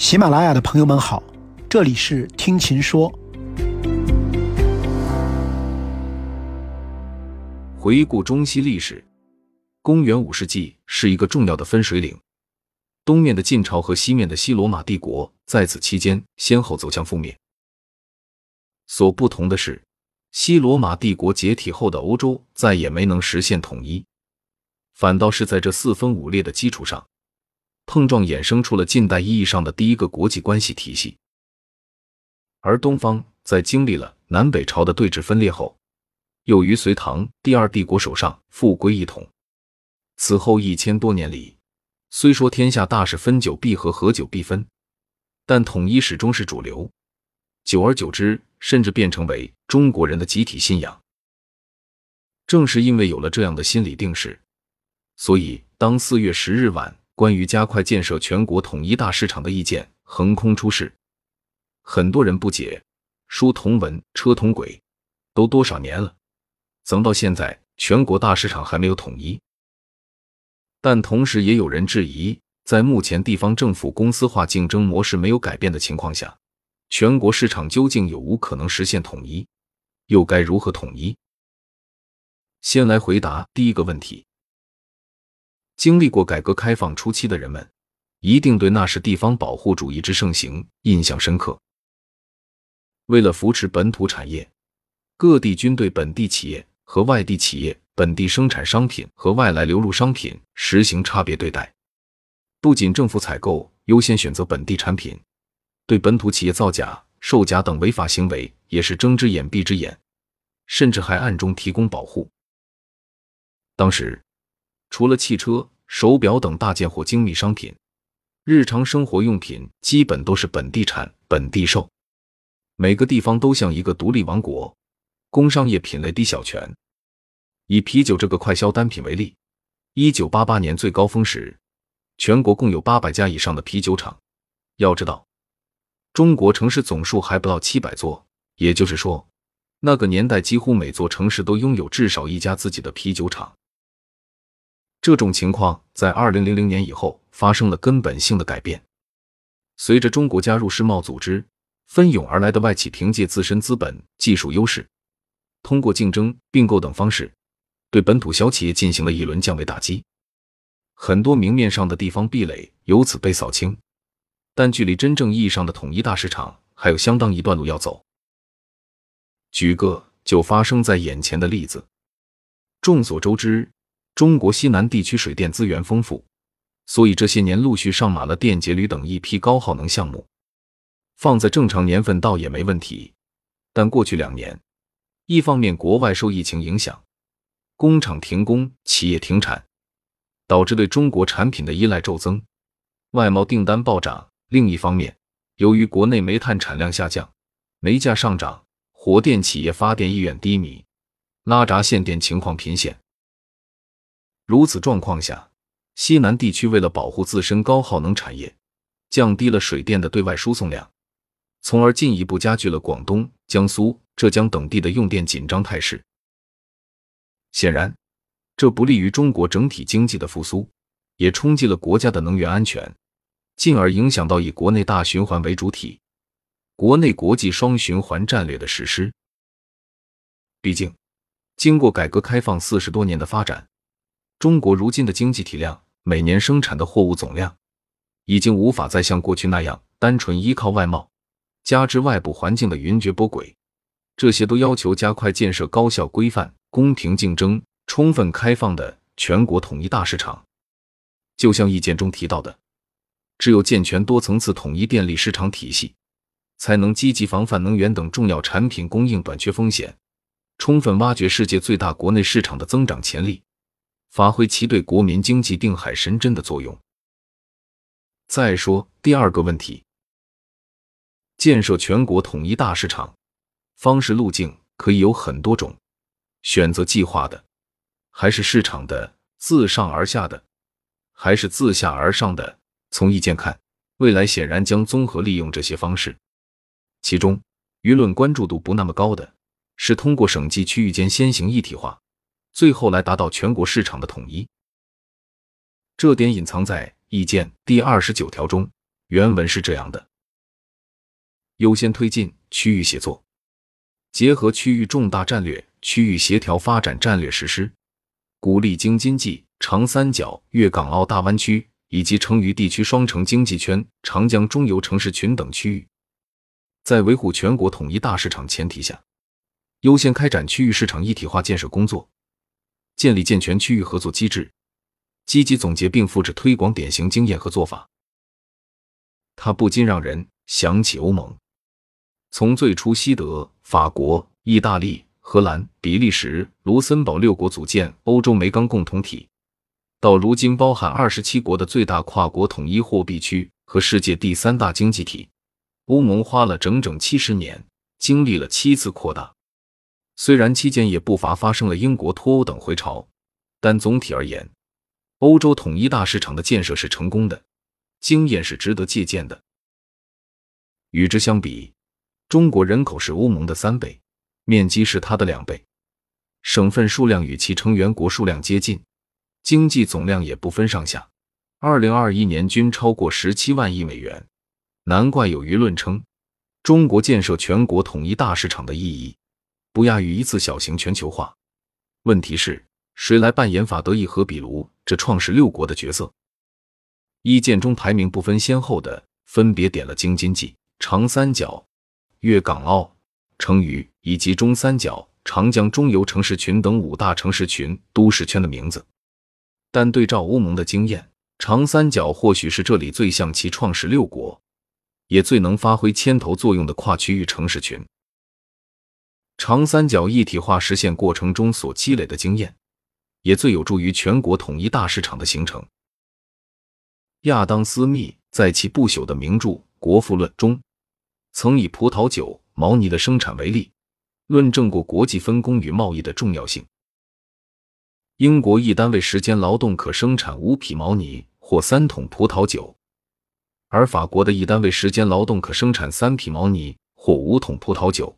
喜马拉雅的朋友们好，这里是听琴说。回顾中西历史，公元五世纪是一个重要的分水岭。东面的晋朝和西面的西罗马帝国在此期间先后走向覆灭。所不同的是，西罗马帝国解体后的欧洲再也没能实现统一，反倒是在这四分五裂的基础上。碰撞衍生出了近代意义上的第一个国际关系体系，而东方在经历了南北朝的对峙分裂后，又于隋唐第二帝国手上复归一统。此后一千多年里，虽说天下大事分久必合，合久必分，但统一始终是主流。久而久之，甚至变成为中国人的集体信仰。正是因为有了这样的心理定势，所以当四月十日晚。关于加快建设全国统一大市场的意见横空出世，很多人不解：书同文，车同轨，都多少年了，怎么到现在全国大市场还没有统一？但同时也有人质疑，在目前地方政府公司化竞争模式没有改变的情况下，全国市场究竟有无可能实现统一？又该如何统一？先来回答第一个问题。经历过改革开放初期的人们，一定对那时地方保护主义之盛行印象深刻。为了扶持本土产业，各地均对本地企业和外地企业、本地生产商品和外来流入商品实行差别对待。不仅政府采购优先选择本地产品，对本土企业造假、售假等违法行为也是睁只眼闭只眼，甚至还暗中提供保护。当时。除了汽车、手表等大件或精密商品，日常生活用品基本都是本地产、本地售。每个地方都像一个独立王国，工商业品类低小全。以啤酒这个快销单品为例，一九八八年最高峰时，全国共有八百家以上的啤酒厂。要知道，中国城市总数还不到七百座，也就是说，那个年代几乎每座城市都拥有至少一家自己的啤酒厂。这种情况在二零零零年以后发生了根本性的改变。随着中国加入世贸组织，蜂拥而来的外企凭借自身资本、技术优势，通过竞争、并购等方式，对本土小企业进行了一轮降维打击。很多明面上的地方壁垒由此被扫清，但距离真正意义上的统一大市场还有相当一段路要走。举个就发生在眼前的例子，众所周知。中国西南地区水电资源丰富，所以这些年陆续上马了电解铝等一批高耗能项目。放在正常年份倒也没问题，但过去两年，一方面国外受疫情影响，工厂停工、企业停产，导致对中国产品的依赖骤增，外贸订单暴涨；另一方面，由于国内煤炭产量下降，煤价上涨，火电企业发电意愿低迷，拉闸限电情况频现。如此状况下，西南地区为了保护自身高耗能产业，降低了水电的对外输送量，从而进一步加剧了广东、江苏、浙江等地的用电紧张态势。显然，这不利于中国整体经济的复苏，也冲击了国家的能源安全，进而影响到以国内大循环为主体、国内国际双循环战略的实施。毕竟，经过改革开放四十多年的发展。中国如今的经济体量，每年生产的货物总量，已经无法再像过去那样单纯依靠外贸，加之外部环境的云谲波诡，这些都要求加快建设高效、规范、公平竞争、充分开放的全国统一大市场。就像意见中提到的，只有健全多层次统一电力市场体系，才能积极防范能源等重要产品供应短缺风险，充分挖掘世界最大国内市场的增长潜力。发挥其对国民经济定海神针的作用。再说第二个问题，建设全国统一大市场方式路径可以有很多种，选择计划的，还是市场的自上而下的，还是自下而上的？从意见看，未来显然将综合利用这些方式。其中，舆论关注度不那么高的是通过省际区域间先行一体化。最后来达到全国市场的统一，这点隐藏在意见第二十九条中，原文是这样的：优先推进区域协作，结合区域重大战略、区域协调发展战略实施，鼓励京津冀、长三角、粤港澳大湾区以及成渝地区双城经济圈、长江中游城市群等区域，在维护全国统一大市场前提下，优先开展区域市场一体化建设工作，建立健全区域合作机制。积极总结并复制推广典型经验和做法，它不禁让人想起欧盟。从最初西德、法国、意大利、荷兰、比利时、卢森堡六国组建欧洲煤钢共同体，到如今包含二十七国的最大跨国统一货币区和世界第三大经济体，欧盟花了整整七十年，经历了七次扩大。虽然期间也不乏发生了英国脱欧等回潮，但总体而言。欧洲统一大市场的建设是成功的，经验是值得借鉴的。与之相比，中国人口是欧盟的三倍，面积是它的两倍，省份数量与其成员国数量接近，经济总量也不分上下，二零二一年均超过十七万亿美元。难怪有舆论称，中国建设全国统一大市场的意义不亚于一次小型全球化。问题是？谁来扮演法德意和比卢这创始六国的角色？意见中排名不分先后的，分别点了京津冀、长三角、粤港澳、成渝以及中三角、长江中游城市群等五大城市群都市圈的名字。但对照欧盟的经验，长三角或许是这里最像其创始六国，也最能发挥牵头作用的跨区域城市群。长三角一体化实现过程中所积累的经验。也最有助于全国统一大市场的形成。亚当·斯密在其不朽的名著《国富论》中，曾以葡萄酒、毛呢的生产为例，论证过国际分工与贸易的重要性。英国一单位时间劳动可生产五匹毛呢或三桶葡萄酒，而法国的一单位时间劳动可生产三匹毛呢或五桶葡萄酒。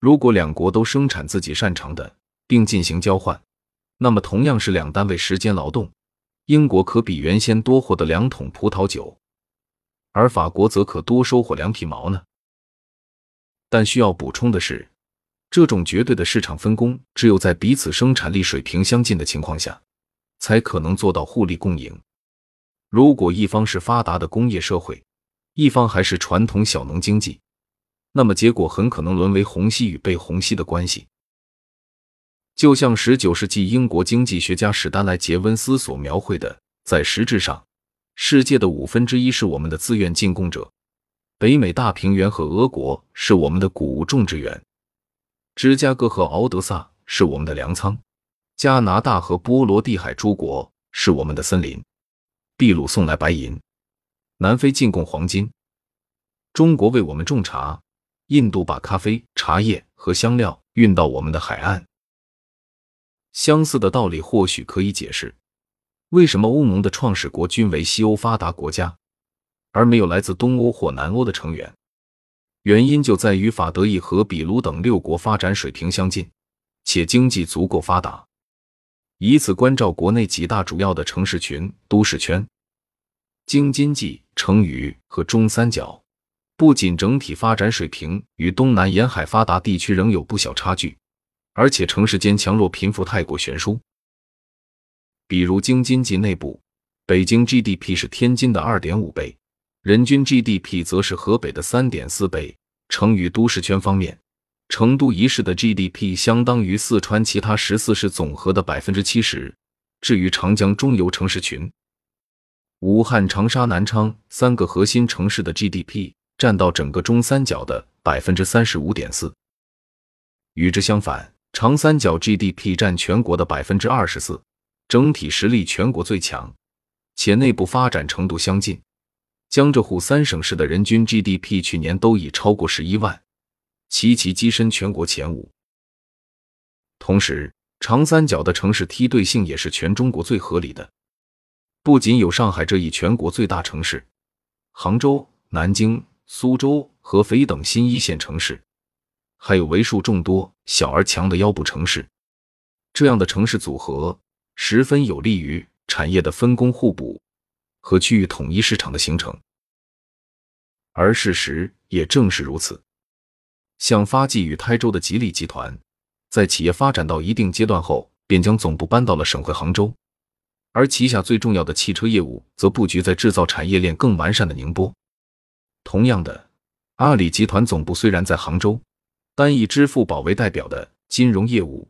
如果两国都生产自己擅长的，并进行交换。那么，同样是两单位时间劳动，英国可比原先多获得两桶葡萄酒，而法国则可多收获两匹毛呢。但需要补充的是，这种绝对的市场分工，只有在彼此生产力水平相近的情况下，才可能做到互利共赢。如果一方是发达的工业社会，一方还是传统小农经济，那么结果很可能沦为虹吸与被虹吸的关系。就像十九世纪英国经济学家史丹莱·杰温斯所描绘的，在实质上，世界的五分之一是我们的自愿进贡者，北美大平原和俄国是我们的谷物种植园，芝加哥和敖德萨是我们的粮仓，加拿大和波罗的海诸国是我们的森林，秘鲁送来白银，南非进贡黄金，中国为我们种茶，印度把咖啡、茶叶和香料运到我们的海岸。相似的道理或许可以解释，为什么欧盟的创始国均为西欧发达国家，而没有来自东欧或南欧的成员。原因就在于法德意和比卢等六国发展水平相近，且经济足够发达。以此关照国内几大主要的城市群、都市圈，京津冀、成渝和中三角，不仅整体发展水平与东南沿海发达地区仍有不小差距。而且城市间强弱贫富太过悬殊，比如京津冀内部，北京 GDP 是天津的二点五倍，人均 GDP 则是河北的三点四倍。成渝都市圈方面，成都一市的 GDP 相当于四川其他十四市总和的百分之七十。至于长江中游城市群，武汉、长沙、南昌三个核心城市的 GDP 占到整个中三角的百分之三十五点四。与之相反。长三角 GDP 占全国的百分之二十四，整体实力全国最强，且内部发展程度相近。江浙沪三省市的人均 GDP 去年都已超过十一万，齐齐跻身全国前五。同时，长三角的城市梯队性也是全中国最合理的。不仅有上海这一全国最大城市，杭州、南京、苏州、合肥等新一线城市。还有为数众多小而强的腰部城市，这样的城市组合十分有利于产业的分工互补和区域统一市场的形成。而事实也正是如此。像发迹于台州的吉利集团，在企业发展到一定阶段后，便将总部搬到了省会杭州，而旗下最重要的汽车业务则布局在制造产业链更完善的宁波。同样的，阿里集团总部虽然在杭州，但以支付宝为代表的金融业务，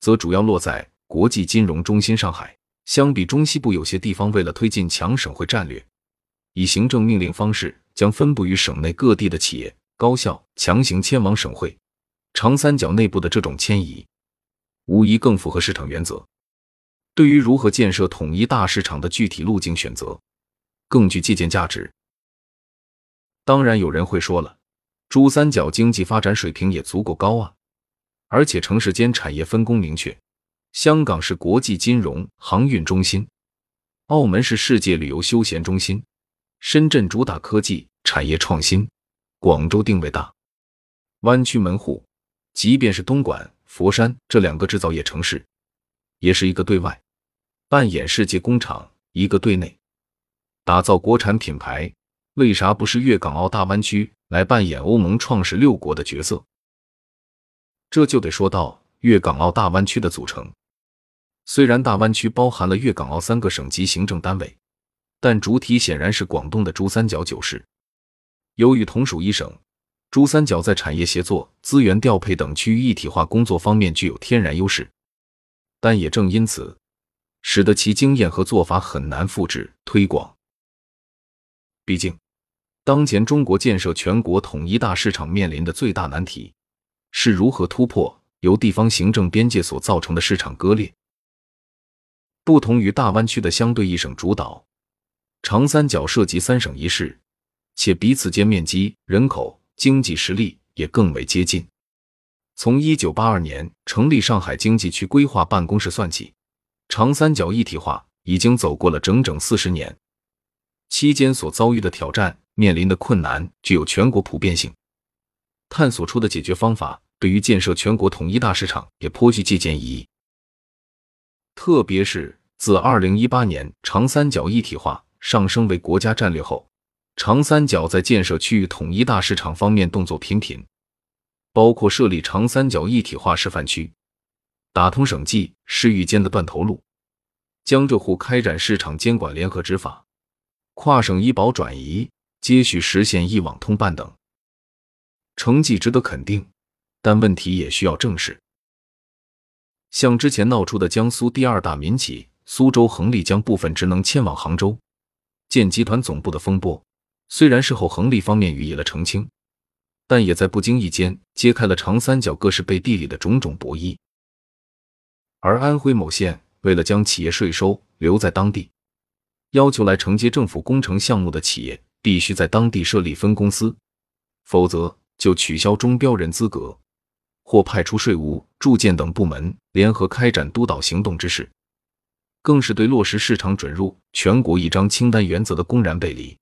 则主要落在国际金融中心上海。相比中西部有些地方，为了推进强省会战略，以行政命令方式将分布于省内各地的企业。高校强行迁往省会，长三角内部的这种迁移，无疑更符合市场原则。对于如何建设统一大市场的具体路径选择，更具借鉴价值。当然，有人会说了，珠三角经济发展水平也足够高啊，而且城市间产业分工明确。香港是国际金融航运中心，澳门是世界旅游休闲中心，深圳主打科技产业创新。广州定位大，湾区门户，即便是东莞、佛山这两个制造业城市，也是一个对外扮演世界工厂，一个对内打造国产品牌。为啥不是粤港澳大湾区来扮演欧盟创始六国的角色？这就得说到粤港澳大湾区的组成。虽然大湾区包含了粤港澳三个省级行政单位，但主体显然是广东的珠三角九市。由于同属一省，珠三角在产业协作、资源调配等区域一体化工作方面具有天然优势，但也正因此，使得其经验和做法很难复制推广。毕竟，当前中国建设全国统一大市场面临的最大难题，是如何突破由地方行政边界所造成的市场割裂。不同于大湾区的相对一省主导，长三角涉及三省一市。且彼此间面积、人口、经济实力也更为接近。从一九八二年成立上海经济区规划办公室算起，长三角一体化已经走过了整整四十年，期间所遭遇的挑战、面临的困难具有全国普遍性，探索出的解决方法对于建设全国统一大市场也颇具借鉴意义。特别是自二零一八年长三角一体化上升为国家战略后。长三角在建设区域统一大市场方面动作频频，包括设立长三角一体化示范区，打通省际市域间的断头路，江浙沪开展市场监管联合执法，跨省医保转移接续实现一网通办等，成绩值得肯定，但问题也需要正视。像之前闹出的江苏第二大民企苏州恒力将部分职能迁往杭州建集团总部的风波。虽然事后恒力方面予以了澄清，但也在不经意间揭开了长三角各市背地里的种种博弈。而安徽某县为了将企业税收留在当地，要求来承接政府工程项目的企业必须在当地设立分公司，否则就取消中标人资格，或派出税务、住建等部门联合开展督导行动之事，更是对落实市场准入全国一张清单原则的公然背离。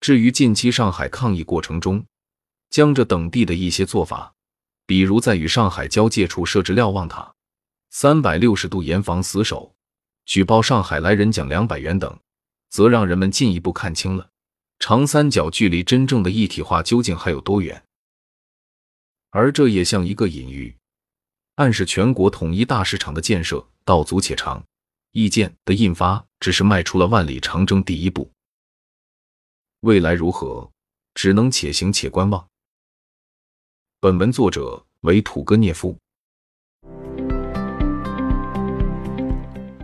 至于近期上海抗议过程中，江浙等地的一些做法，比如在与上海交界处设置瞭望塔，三百六十度严防死守，举报上海来人奖两百元等，则让人们进一步看清了长三角距离真正的一体化究竟还有多远。而这也像一个隐喻，暗示全国统一大市场的建设道阻且长，意见的印发只是迈出了万里长征第一步。未来如何，只能且行且观望。本文作者为土哥涅夫，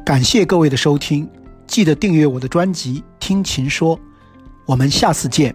感谢各位的收听，记得订阅我的专辑《听琴说》，我们下次见。